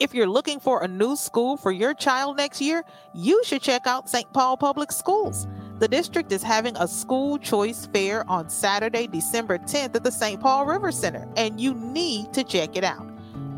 If you're looking for a new school for your child next year, you should check out St. Paul Public Schools. The district is having a school choice fair on Saturday, December 10th at the St. Paul River Center, and you need to check it out.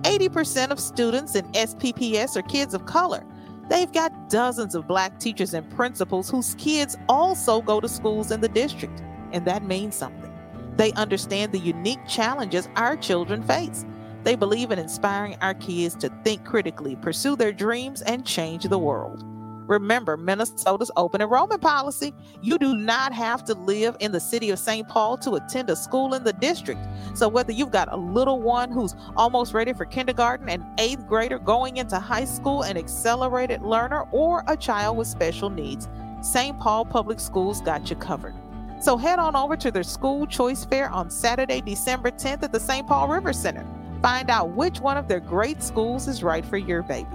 80% of students in SPPS are kids of color. They've got dozens of black teachers and principals whose kids also go to schools in the district, and that means something. They understand the unique challenges our children face. They believe in inspiring our kids to think critically, pursue their dreams, and change the world. Remember Minnesota's open enrollment policy. You do not have to live in the city of St. Paul to attend a school in the district. So, whether you've got a little one who's almost ready for kindergarten, an eighth grader going into high school, an accelerated learner, or a child with special needs, St. Paul Public Schools got you covered. So, head on over to their school choice fair on Saturday, December 10th at the St. Paul River Center. Find out which one of their great schools is right for your baby.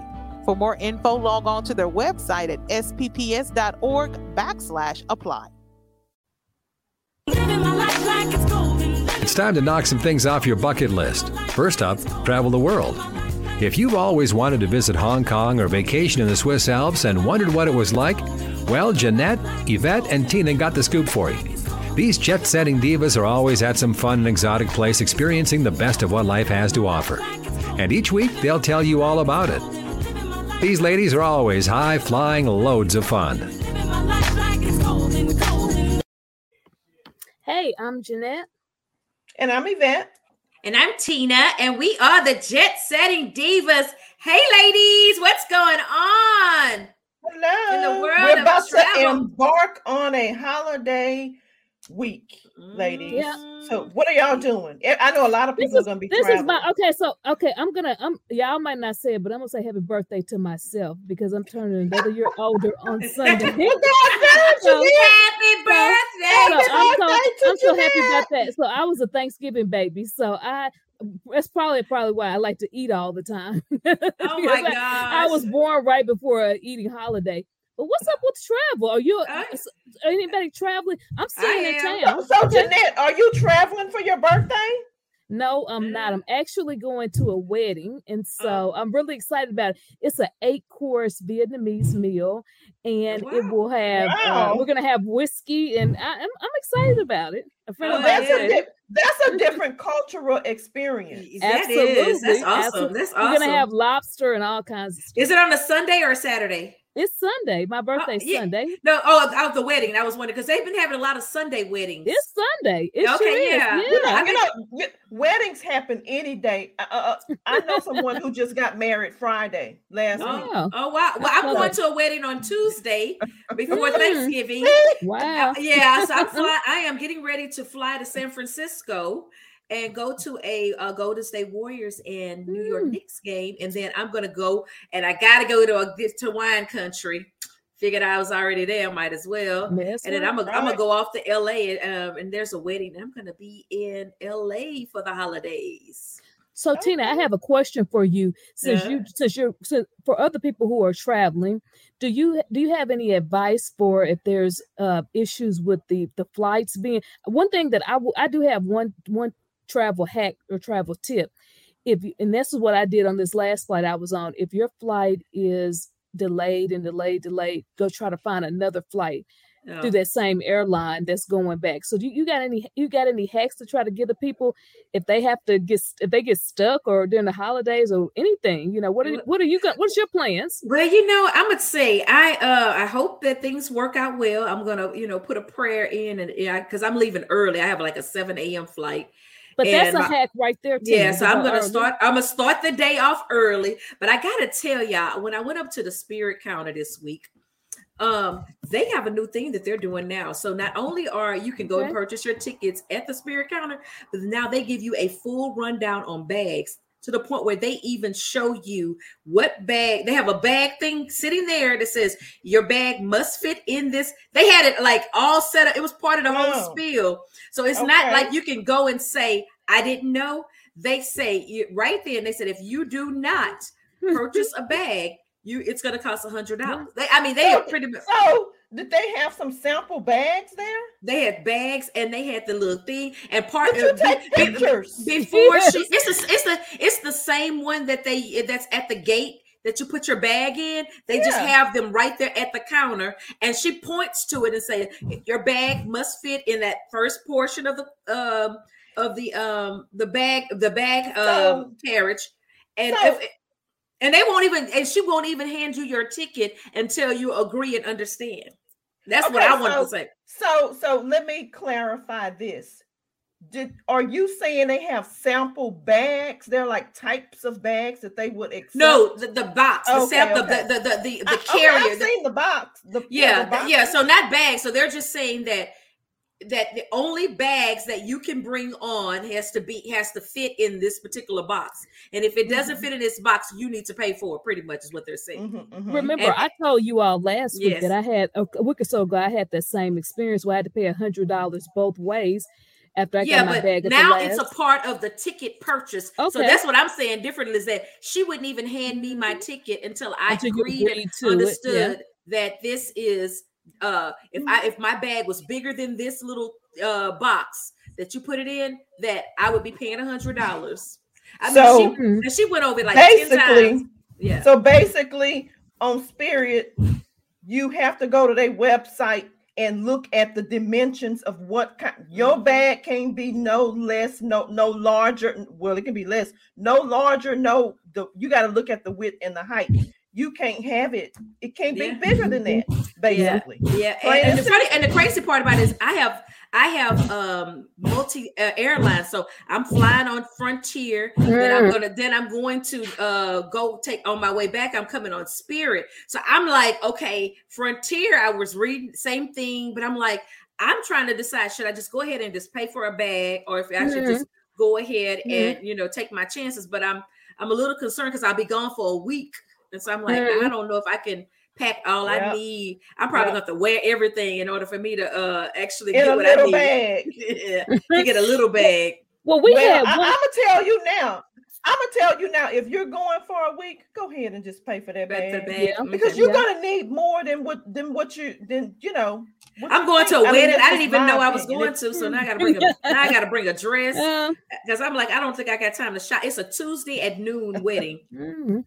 For more info, log on to their website at spps.org backslash apply. It's time to knock some things off your bucket list. First up, travel the world. If you've always wanted to visit Hong Kong or vacation in the Swiss Alps and wondered what it was like, well, Jeanette, Yvette, and Tina got the scoop for you. These jet setting divas are always at some fun and exotic place experiencing the best of what life has to offer. And each week, they'll tell you all about it. These ladies are always high flying, loads of fun. Hey, I'm Jeanette. And I'm Yvette. And I'm Tina, and we are the Jet Setting Divas. Hey, ladies, what's going on? Hello. In the world We're about of to embark on a holiday week, ladies. Yeah. So, what are y'all doing? I I know a lot of people is are going to be this is my okay. So okay, I'm gonna I'm y'all might not say it, but I'm gonna say happy birthday to myself because I'm turning another year older on Sunday. So- Happy birthday! so I'm so, I'm so happy about that. So I was a Thanksgiving baby. So I that's probably probably why I like to eat all the time. Oh Because my I, I was born right before a eating holiday. But what's up with travel? Are you Uh, is anybody traveling? I'm staying in am. town. So, Jeanette, are you traveling for your birthday? No, I'm not. I'm actually going to a wedding, and Oh. so I'm really excited about it. It's an eight course Vietnamese meal, and it will have. Uh, we're gonna have whiskey, and I, I'm I'm excited about it. A friend Oh, of Well, that's a di- that's a different cultural experience. That Absolutely, is. That's awesome. absolutely. That's we're gonna have lobster and all kinds of stuff. Is it on a Sunday or a Saturday? It's Sunday. My birthday's yeah. Sunday. No, oh, out the wedding. I was wondering because they've been having a lot of Sunday weddings. It's Sunday. It Okay, sure is. yeah. Yeah. You know, you know, weddings happen any day. Uh, uh, uh, I know someone who just got married Friday last week. Oh, oh wow! Well, I'm going to a wedding on Tuesday before Mm. Thanksgiving. Wow. Uh, yeah, so I'm fly, I am getting ready to fly to San Francisco and go to a uh, Golden State Warriors and New York Mm. Knicks game, and then I'm gonna go and I gotta go to a to wine country. Figured I was already there, might as well. That's And then. I'm gonna Right. go off to LA, and, um, and there's a wedding. I'm gonna be in LA for the holidays. So Tina, I have a question for you. Since Yeah. you since you're since, for other people who are traveling, do you do you have any advice for if there's uh issues with the the flights being one thing that I I do have one one travel hack or travel tip. If you, and this is what I did on this last flight I was on. If your flight is delayed and delayed, delayed, go try to find another flight Oh. through that same airline that's going back. So do you, you got any you got any hacks to try to give the people if they have to get if they get stuck or during the holidays or anything? You know what are what are you got? What's your plans? Well, you know, I'm gonna say I uh I hope that things work out well. I'm gonna you know put a prayer in and yeah because I'm leaving early. I have like a 7 a.m. flight. But that's a hack right there. Tina, Yeah, so I'm gonna early. start. I'm gonna start the day off early. But I gotta tell y'all, when I went up to the spirit counter this week, um, they have a new thing that they're doing now. So not only are you can go and purchase your tickets at the spirit counter, but now they give you a full rundown on bags to the point where they even show you what bag they have a bag thing sitting there that says your bag must fit in this. They had it like all set up. It was part of the whole Oh. spiel. So it's not like you can go and say, I didn't know. They say right there, and they said if you do not purchase a bag, you it's gonna cost a hundred dollars. They, I mean, they are pretty much So, did they have some sample bags there? They had bags and they had the little thing and part Did you take be- be- before she it's the it's the it's the same one that they that's at the gate that you put your bag in. They just have them right there at the counter and she points to it and say your bag must fit in that first portion of the um of the um the bag the bag um carriage. And so- if, and they won't even and she won't even hand you your ticket until you agree and understand that's what i wanted so- to say So so let me clarify this. Did are you saying they have sample bags? They're like types of bags that they would accept. no the, the box the, Okay, sample okay. the, the the the, I- the okay, carrier I've the- seen the box. The, yeah the th- yeah so not bags so they're just saying that that the only bags that you can bring on has to be has to fit in this particular box and if it doesn't Mhm. fit in this box you need to pay for it pretty much is what they're saying Mhm, mhm. Remember, And- I told you all last week Yes. that I had a a week or so ago. I had that same experience where I had to pay a hundred dollars both ways after I yeah got my but bag. at the now it's a part of the ticket purchase so that's what i'm saying differently is that she wouldn't even hand me my ticket until i Until agreed and agreed to it, yeah. understood that this is uh if i if my bag was bigger than this little uh box that you put it in that i would be paying a hundred dollars i mean So- she, Mhm. she went over it like 10 basically, times yeah so basically on Spirit, you have to go to their website and look at the dimensions of what kind your Mhm. bag can be no less, no no larger. Well, it can be less, no larger, no. The you got to look at the width and the height. You can't have it. It can't Yeah. be bigger than that. Basically, Yeah, Plain and, and and the funny and the crazy part about it is I have I have um multi uh, airlines, so I'm flying on Frontier. Then I'm Mm. gonna then I'm going to uh go take on my way back. I'm coming on Spirit, so I'm like, okay, Frontier. I was reading same thing, but I'm like, I'm trying to decide should I just go ahead and just pay for a bag, or if I should just go ahead Mhm. and you know take my chances. But I'm I'm a little concerned because I'll be gone for a week, and so I'm like, Mhm. I don't know if I can pack all I need. I'm probably Yeah. going to have to wear everything in order for me to uh actually in get a what I little need. bag. yeah, to get a little bag. Well, we well, had I, one. am gonna tell you now. I'm gonna tell you now. If you're going for a week, go ahead and just pay for that bag. bag. Yeah. because you're Yeah. gonna need more than what than what you than you know. I'm you going to think. a I mean, wedding. that's I didn't even my know I was opinion. going to, so now I got to bring a now I got to bring a dress Uh, because I'm like I don't think I got time to shop. It's a Tuesday at noon wedding. mhm.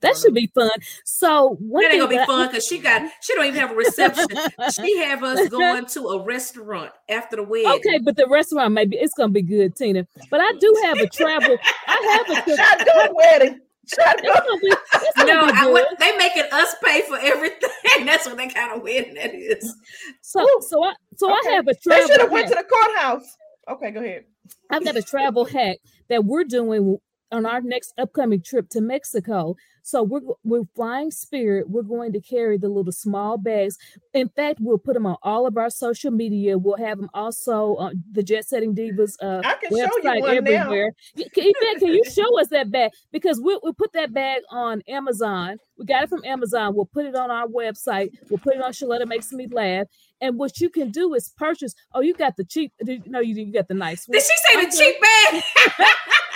That should be fun. So one That ain't gonna be fun because she got she don't even have a reception. she have us going to a restaurant after the wedding. Okay, but the restaurant maybe it's gonna be good, Tina. But I do have a travel. I have a. Shotgun wedding. It's Shotgun. gonna be, it's gonna No, be I, good. what, they making us pay for everything. That's what that kind of wedding that is. so so I so Okay. I have a They should have went to the courthouse. Okay, go ahead. I've got a travel hack that we're doing on our next upcoming trip to Mexico. So we're we're flying Spirit. We're going to carry the little small bags. In fact, we'll put them on all of our social media. We'll have them also on the Jet Setting Divas uh, I can show you website one now. everywhere. Y- Can, you show us that bag? Because we'll, we'll put that bag on Amazon. We got it from Amazon. We'll put it on our website. We'll put it on Shaletta Makes Me Laugh. And what you can do is purchase. Oh, you got the cheap. No, you you got the nice one Did she say the cheap bag?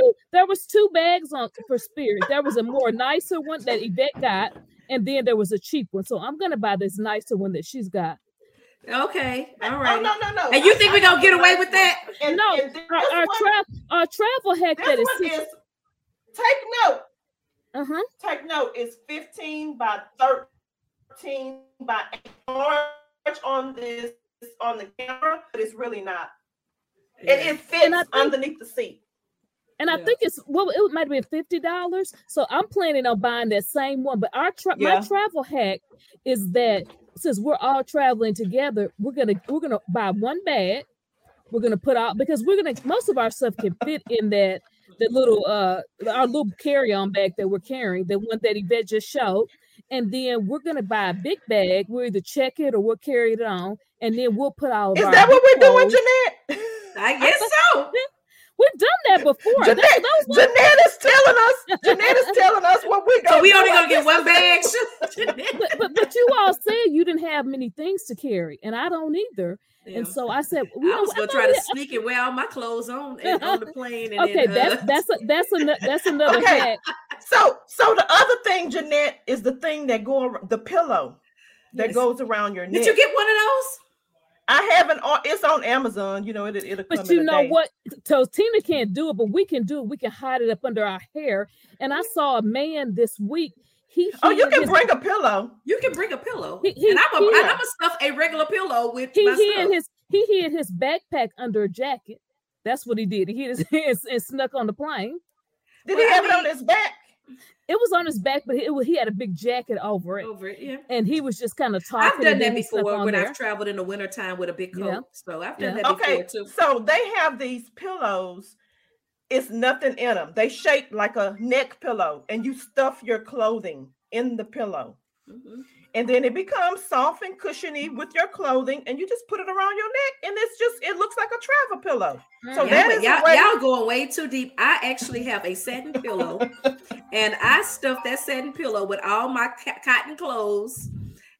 there was two there was two bags on for spirit there was a more nicer one that yvette got and then there was a cheap one so i'm gonna buy this nicer one that she's got Okay, All right. Oh no, no, no. And you think I we gonna got get away nice with that? And, no and our, our, one, tra- our travel hack that is is take note. uh-huh Take note. It's 15 by 13 by 8 large on this on the camera, but it's really not. Yeah. It, it fits think- underneath the seat. And i Yeah. think it's well it might have been fifty dollars so i'm planning on buying that same one but our tra- Yeah. my travel hack is that since we're all traveling together we're gonna we're gonna buy one bag we're gonna put out because we're gonna most of our stuff can fit in that the little uh our little carry-on bag that we're carrying, the one that Yvette just showed. And then we're gonna buy a big bag. We'll either check it or we'll carry it on, and then we'll put all of Is our that what we're doing, clothes- Jeanette? I guess so. We've done that before. Jeanette, That- those ones- Jeanette is telling us. Jeanette is telling us what we're going. So we only gonna get one bag. but, but but you all said you didn't have many things to carry, and I don't either. Yeah. And so I said, we I was gonna thought try we- to sneak and wear all my clothes on and on the plane. And Okay, then, uh, that's that's a, that's another that's another Okay. hack. So, so the other thing, Jeanette, is the thing that go the pillow. that Yes. goes around your neck. Did you get one of those? I haven't. on- uh, It's on Amazon. You know, it, it'll come. But in you a know day. what? So Tina can't do it, but we can do it. We can hide it up under our hair. And I saw a man this week. He Oh, you can his- bring a pillow. You can bring a pillow, He- he- and I'm a, he- and I'm gonna stuff a regular pillow with he my hid his he hid his backpack under a jacket. That's what he did. He hid his hands and snuck on the plane. Did Well, he I have it on his back? It was on his back, but it, was- he had a big jacket over it, over it. Yeah, and he was just kind of talking. I've done that then he snuck before when there. I've traveled in the wintertime with a big coat. Yeah. So I've done Yeah. that Okay, before too. so they have these pillows. It's nothing in them. They shape like a neck pillow, and you stuff your clothing in the pillow, Mhm. And then it becomes soft and cushiony with your clothing, and you just put it around your neck, and it's just it looks like a travel pillow. So Mhm. Yeah, that is y'all, way- y'all going way too deep. I actually have a satin pillow, and I stuffed that satin pillow with all my ca- cotton clothes,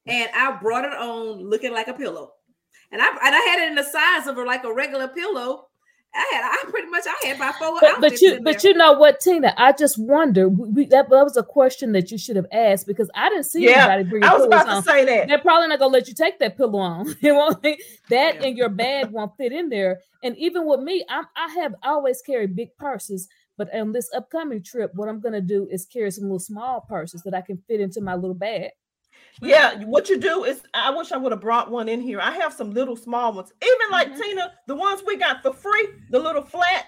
and I brought it on looking like a pillow. And I and I had it in the size of a, like a regular pillow. I had I pretty much I had my four but, but you but you know what tina? I just wonder we, we- that, that was a question that you should have asked because i didn't see Yeah, anybody bringing I was pillows about on. to say that. they're probably not gonna let you take that pillow on. It won't that Yeah. and your bag won't fit in there. And even with me i'm i have always carried big purses but on this upcoming trip what i'm gonna do is carry some little small purses that i can fit into my little bag Yeah, what you do is I wish I would have brought one in here. I have some little small ones. Even like Mhm. Tina, the ones we got for free, the little flat,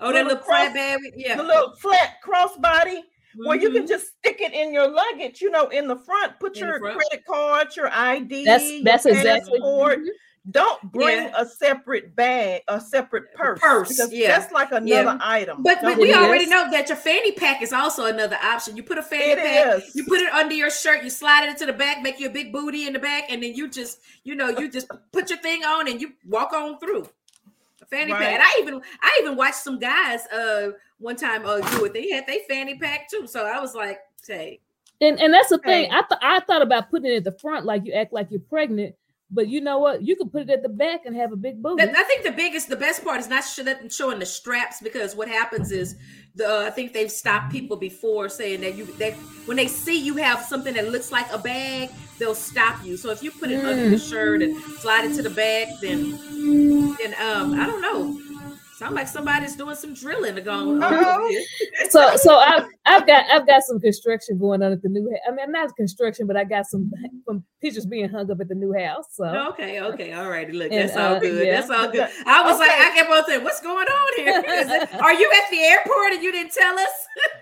oh, that little little flat cross- bag. Yeah. the little flat crossbody, where you can Mhm. just stick it in your luggage, you know, in the front, put In your front. credit card, your ID, that's your that's exactly passport. Mhm. Don't bring Yeah. a separate bag, a separate purse. purse, because yeah. that's like another Yeah. item. But, but we already is. know that your fanny pack is also another option. You put a fanny It pack, is. you put it under your shirt, you slide it into the back, make your big booty in the back, and then you just, you know, you just put your thing on and you walk on through. A fanny Right. pack. And I even I even watched some guys uh one time uh do it. They had they fanny pack too. So I was like, say, And and that's the thing. I thought I thought about putting it at the front, like you act like you're pregnant. But you know what? You can put it at the back and have a big booty. I think the biggest, the best part is not showing the straps because what happens is the uh, I think they've stopped people before saying that you that when they see you have something that looks like a bag, they'll stop you. So if you put it under the shirt and slide it to the back, then then um I don't know. Sound like somebody's doing some drilling to go on. So so I've I've got I've got some construction going on at the new. ha- I mean, not construction, but I got some some pictures being hung up at the new house. So Okay, okay, all right. Look, And, that's all uh, good. yeah. That's all good. I was like, I kept on saying, what's going on here? Is it- are you at the airport and you didn't tell us?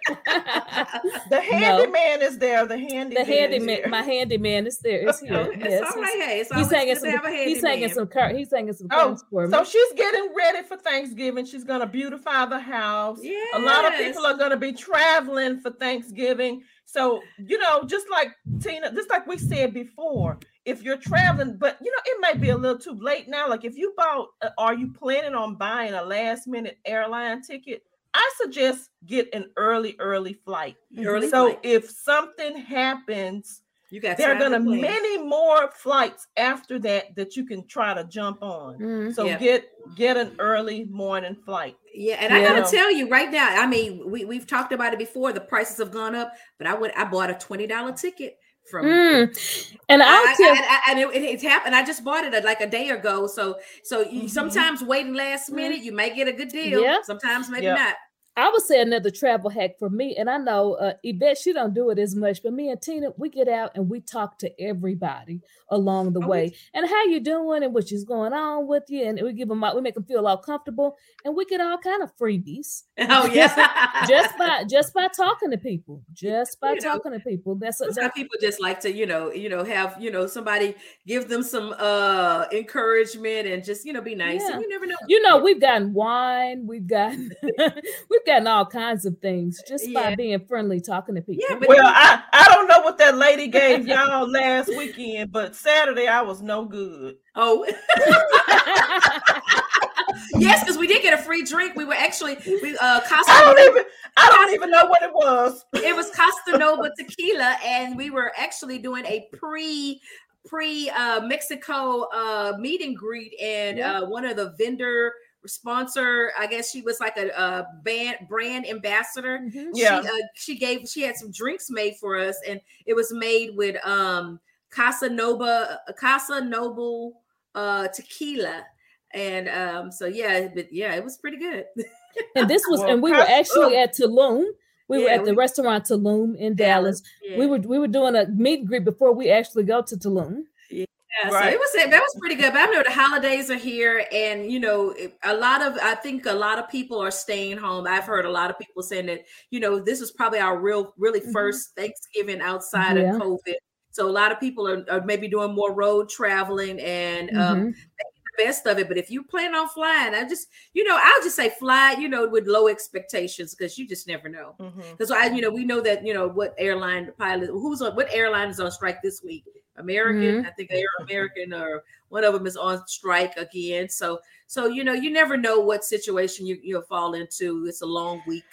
The handyman is there. The handyman. the is handyman, here. my handyman is there. It's here. It's Yes, all right. he's- Hey, it's He's always singing good some. to He's singing handyman. some car. He's singing some Oh, for me. So she's getting ready for Thanksgiving. And she's gonna beautify the house. Yes. A lot of people are gonna be traveling for Thanksgiving. So, you know, just like Tina, just like we said before, if you're traveling, but you know, it might be a little too late now. Like if you bought, uh, are you planning on buying a last minute airline ticket? I suggest get an early, early flight. Early so flight. if something happens, You got there are time to gonna plan. many more flights after that that you can try to jump on. Mhm. So Yeah. get get an early morning flight. Yeah, and I Yeah. gotta tell you right now. I mean, we we've talked about it before. The prices have gone up, but I would I bought a twenty dollar ticket from. Mm. And I, I'll I- tell. I- I- and it, it, it's happened. I just bought it uh, like a day ago. So, so you, Mhm. sometimes waiting last Mhm. minute, you may get a good deal. Yeah. Sometimes maybe Yeah. not. I would say another travel hack for me, and I know uh, Yvette, she don't do it as much, but me and Tina, we get out and we talk to everybody along the Oh, we- way, and how you doing, and what's going on with you, and we give them, we make them feel all comfortable, and we get all kind of freebies Oh yeah. just by just by talking to people, just by You know, talking to people. That's a, people just like to, you know, you know, have you know somebody give them some uh encouragement and just you know be nice. Yeah. And you never know. you know, we've gotten wine, we've gotten we've gotten all kinds of things just by being friendly, talking to people. Yeah, but Well, I I don't know what that lady gave y'all last weekend, but Saturday I was no good. Oh, yes, because we did get a free drink. We were actually we uh I don't even I don't even know what it was. it was Costa Nova tequila, and we were actually doing a pre pre uh Mexico uh meet and greet, and Yeah. uh one of the vendor sponsor, I guess she was like a, a band brand ambassador. Mhm. Yeah. She, uh, she gave she had some drinks made for us, and it was made with um Casa Nova, Casa Noble uh, tequila. And um, so yeah, but yeah, it was pretty good. and this was, Well, and we were actually at Tulum. We were at the we- restaurant Tulum in Dallas. Yeah. We were we were doing a meet and greet before we actually go to Tulum. Yeah, so it was that was pretty good. But I know the holidays are here, and you know, a lot of I think a lot of people are staying home. I've heard a lot of people saying that you know this is probably our real, really Mhm. first Thanksgiving outside Yeah. of COVID. So a lot of people are, are maybe doing more road traveling and um, Mhm. the best of it. But if you plan on flying, I just you know I'll just say fly, you know, with low expectations because you just never know. Because I, you know, we know that you know what airline pilot, who's on, what airline is on strike this week. American, mm-hmm. I think they are American or one of them is on strike again. So, so you know, you never know what situation you you'll fall into. It's a long week.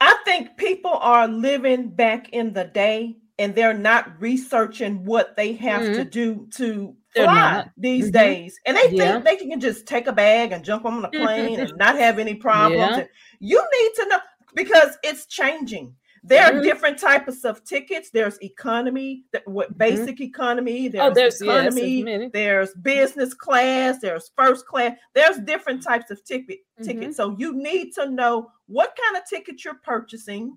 I think people are living back in the day and they're not researching what they have to mm-hmm. do to fly not. these Mhm. days. And they Yeah. think they can just take a bag and jump on a mm-hmm. plane and not have any problems. Yeah. You need to know because it's changing. There are Mhm. different types of tickets. There's economy, what basic economy, there's, Mm-hmm. Oh, there's- yes, economy, many. there's business class, there's first class. There's different types of ticket Mhm. tickets. So you need to know what kind of ticket you're purchasing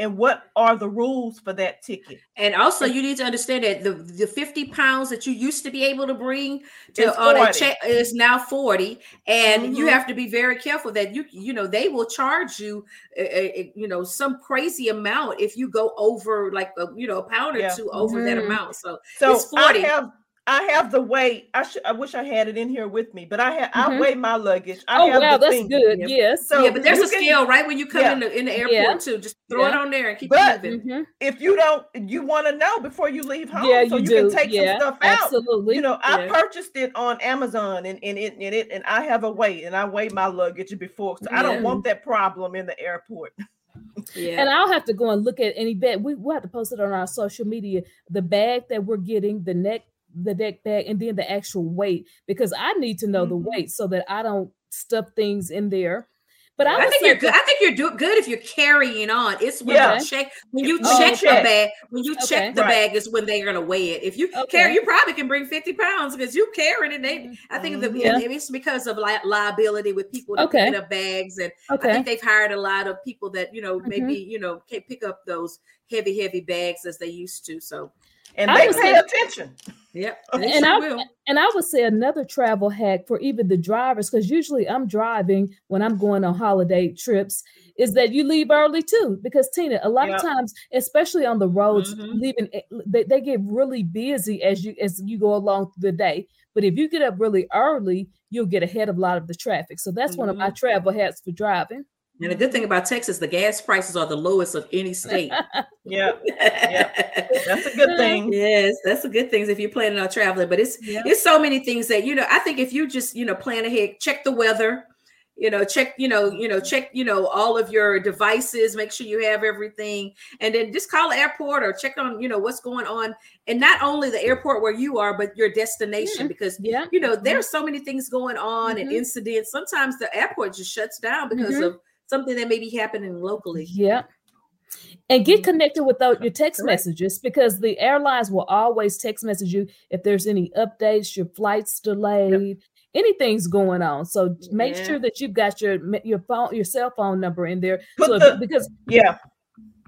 and what are the rules for that ticket. And also, you need to understand that the the fifty pounds that you used to be able to bring to It's on a check is now forty, and you Mhm. have to be very careful that you you know they will charge you uh, uh, you know some crazy amount if you go over like a, you know a pound or Yeah. two over that Mhm. amount. So So It's 40. I have I have the weight. I should I wish I had it in here with me, but I have I Mhm. weigh my luggage. I Oh have wow, the that's good. Yeah. Yes. So yeah, but there's you a can- scale right when you come Yeah. in the in the airport Yeah. too. Just throw it on there and keep But- moving. Mhm. If you don't, you want to know before you leave home, Yeah, so you you, do. can take yeah, some stuff out. absolutely. You know, I Yeah. purchased it on Amazon and, and it and it and I have a weight and I weigh my luggage before. So I don't want that problem in the airport. Yeah. And I'll have to go and look at any bag. We will have to post it on our social media. The bag that we're getting, the neck, the deck bag, and then the actual weight, because I need to know the Mhm. weight so that I don't stuff things in there. But I, I think you're good. I think you're do- good if you're carrying on. It's when Yeah. you check when you Oh, check okay. the bag. When you Okay. check the Right. bag is when they're gonna weigh it. If you Okay. carry, you probably can bring 50 pounds because you carrying it. They, I think that Mhm. Yeah. it's because of li- liability with people that Okay. picking up bags, and I think they've hired a lot of people that you know Mhm. maybe you know can't pick up those heavy, heavy bags as they used to. So, And I they would pay say- attention. yep, And and I will. and I would say another travel hack for even the drivers, because usually I'm driving when I'm going on holiday trips, is that you leave early too. Because Tina, a lot Yeah. of times, especially on the roads, Mhm. leaving eh, they, they get really busy as you as you go along through the day. But if you get up really early, you'll get ahead of a lot of the traffic. So that's one of my travel hacks for driving. And the good thing about Texas, the gas prices are the lowest of any state. Yeah, that's a good thing. Yes, that's a good thing if you're planning on traveling. But it's Yeah. it's so many things that you know. I think if you just you know plan ahead, check the weather, you know, check you know you know check you know all of your devices, make sure you have everything, and then just call the airport or check on you know what's going on, and not only the airport where you are, but your destination Mhm. because Yeah. you know there's so many things going on and Mhm. incidents. Sometimes the airport just shuts down because Mhm. of something that may be happening locally. Yeah. And get mm-hmm. connected without your text Correct. messages because the airlines will always text message you if there's any updates, your flight's delayed, anything's going on. So make Yeah. sure that you've got your your phone, your cell phone number in there. Put so if- because Yeah,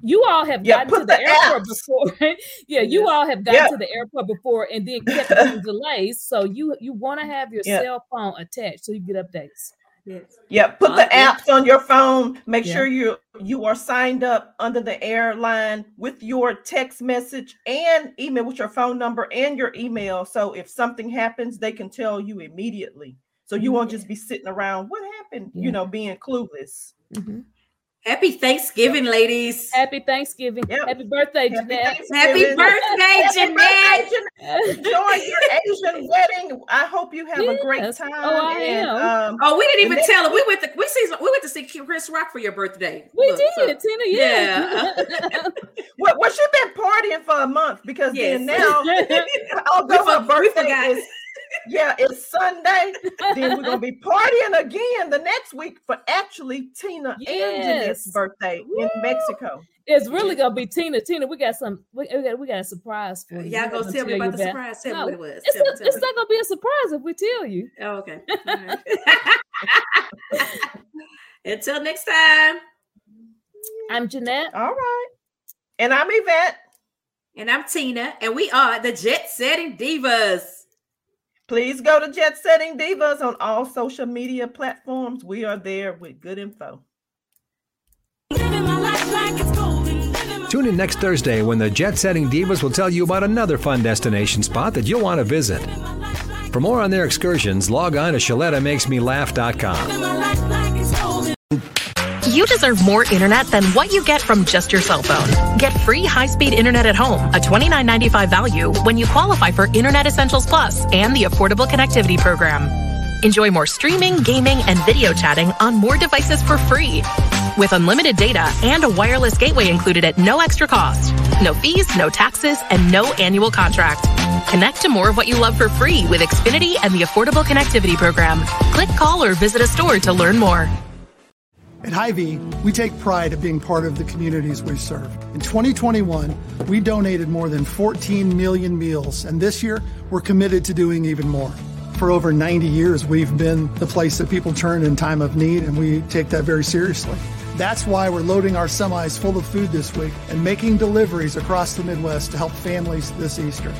you all have Yeah, gotten to the, the airport apps. before. yeah, you Yes. all have gotten Yeah. to the airport before and then kept delays. So you you want to have your Yeah. cell phone attached so you get updates. Yes. yeah. Put the yeah. apps on your phone. Make Yeah. sure you you are signed up under the airline with your text message and email with your phone number and your email. So if something happens, they can tell you immediately. So you won't just be sitting around. What happened? You know, being clueless. Mhm. Happy Thanksgiving, ladies. Happy Thanksgiving. Yep. Happy birthday, Happy Jeanette. Happy birthday, Happy Jeanette. birthday, Jeanette. Enjoy your Asian wedding. I hope you have a great time. Oh, I and, am. um, Oh, we didn't even tell her. We went to we see we went to see Chris Rock for your birthday. We Look, so- did, Tina. Yeah. well, well, she's been partying for a month because then now, although her for- we birthday is, yeah, it's Sunday, then we're gonna be partying again the next week for actually Tina and Jeanette's Yes. birthday in Mexico. it's really gonna be Tina. Tina, we got some. We, we got we got a surprise for you. Y'all gonna tell me about the surprise. Tell No, me what it was. It's, Tell a- tell it's me. not gonna be a surprise if we tell you. Oh, okay. All right. Until next time. I'm Jeanette. All right. And I'm Yvette. And I'm Tina, and we are the Jet Setting Divas. Please go to Jet Setting Divas on all social media platforms. We are there with good info. Tune in next Thursday when the Jet Setting Divas will tell you about another fun destination spot that you'll want to visit. For more on their excursions, log on to ShalettaMakesMeLaugh.com. You deserve more internet than what you get from just your cell phone. Get free high-speed internet at home, a $29.95 value when you qualify for Internet Essentials Plus and the Affordable Connectivity Program. Enjoy more streaming, gaming, and video chatting on more devices for free. With unlimited data and a wireless gateway included at no extra cost. No fees, no taxes, and no annual contract. Connect to more of what you love for free with Xfinity and the Affordable Connectivity Program. Click, call, or visit a store to learn more. At Hy-Vee, we take pride of being part of the communities we serve. In 2021, we donated more than 14 million meals, and this year, we're committed to doing even more. For over 90 years, we've been the place that people turn in time of need, and we take that very seriously. That's why we're loading our semis full of food this week and making deliveries across the Midwest to help families this Easter.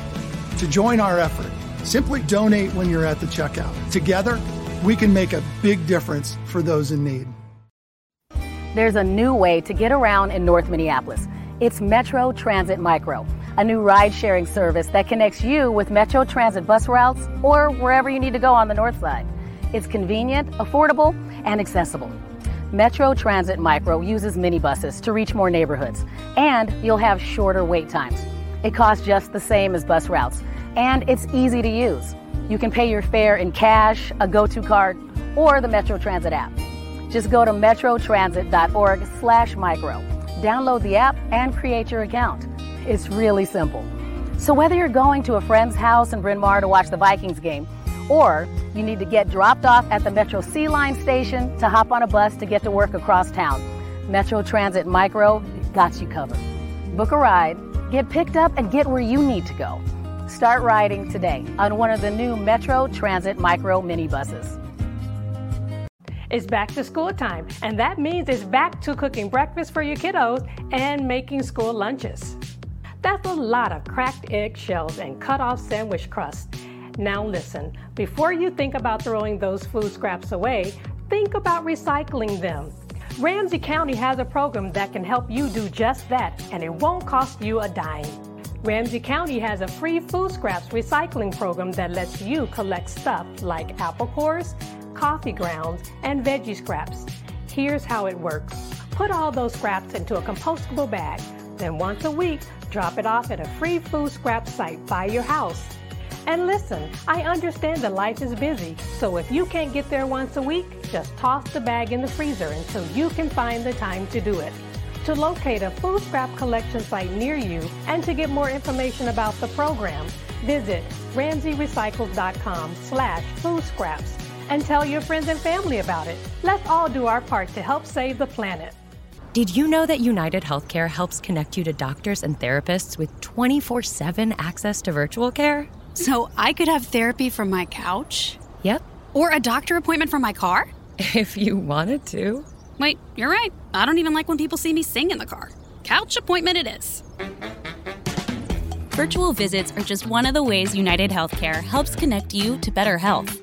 To join our effort, simply donate when you're at the checkout. Together, we can make a big difference for those in need. There's a new way to get around in North Minneapolis. It's Metro Transit Micro, a new ride sharing service that connects you with Metro Transit bus routes or wherever you need to go on the north side. It's convenient, affordable, and accessible. Metro Transit Micro uses minibuses to reach more neighborhoods, and you'll have shorter wait times. It costs just the same as bus routes, and it's easy to use. You can pay your fare in cash, a go-to card, or the Metro Transit app. Just go to metrotransit.org slash micro. Download the app and create your account. It's really simple. So whether you're going to a friend's house in Bryn Mawr to watch the Vikings game, or you need to get dropped off at the Metro C Line station to hop on a bus to get to work across town, Metro Transit Micro got you covered. Book a ride, get picked up, and get where you need to go. Start riding today on one of the new Metro Transit Micro minibuses. It's back to school time, and that means it's back to cooking breakfast for your kiddos and making school lunches. That's a lot of cracked egg shells and cut off sandwich crust. Now, listen, before you think about throwing those food scraps away, think about recycling them. Ramsey County has a program that can help you do just that, and it won't cost you a dime. Ramsey County has a free food scraps recycling program that lets you collect stuff like apple cores, coffee grounds, and veggie scraps. Here's how it works put all those scraps into a compostable bag. Then, once a week, drop it off at a free food scrap site by your house. And listen, I understand that life is busy, so if you can't get there once a week, just toss the bag in the freezer until you can find the time to do it. To locate a food scrap collection site near you and to get more information about the program, visit ramseyrecycles.com slash food scraps and tell your friends and family about it. Let's all do our part to help save the planet. Did you know that United Healthcare helps connect you to doctors and therapists with 24 7 access to virtual care? So I could have therapy from my couch? Yep. Or a doctor appointment from my car? If you wanted to. Wait, you're right. I don't even like when people see me sing in the car. Couch appointment it is. Virtual visits are just one of the ways United Healthcare helps connect you to better health.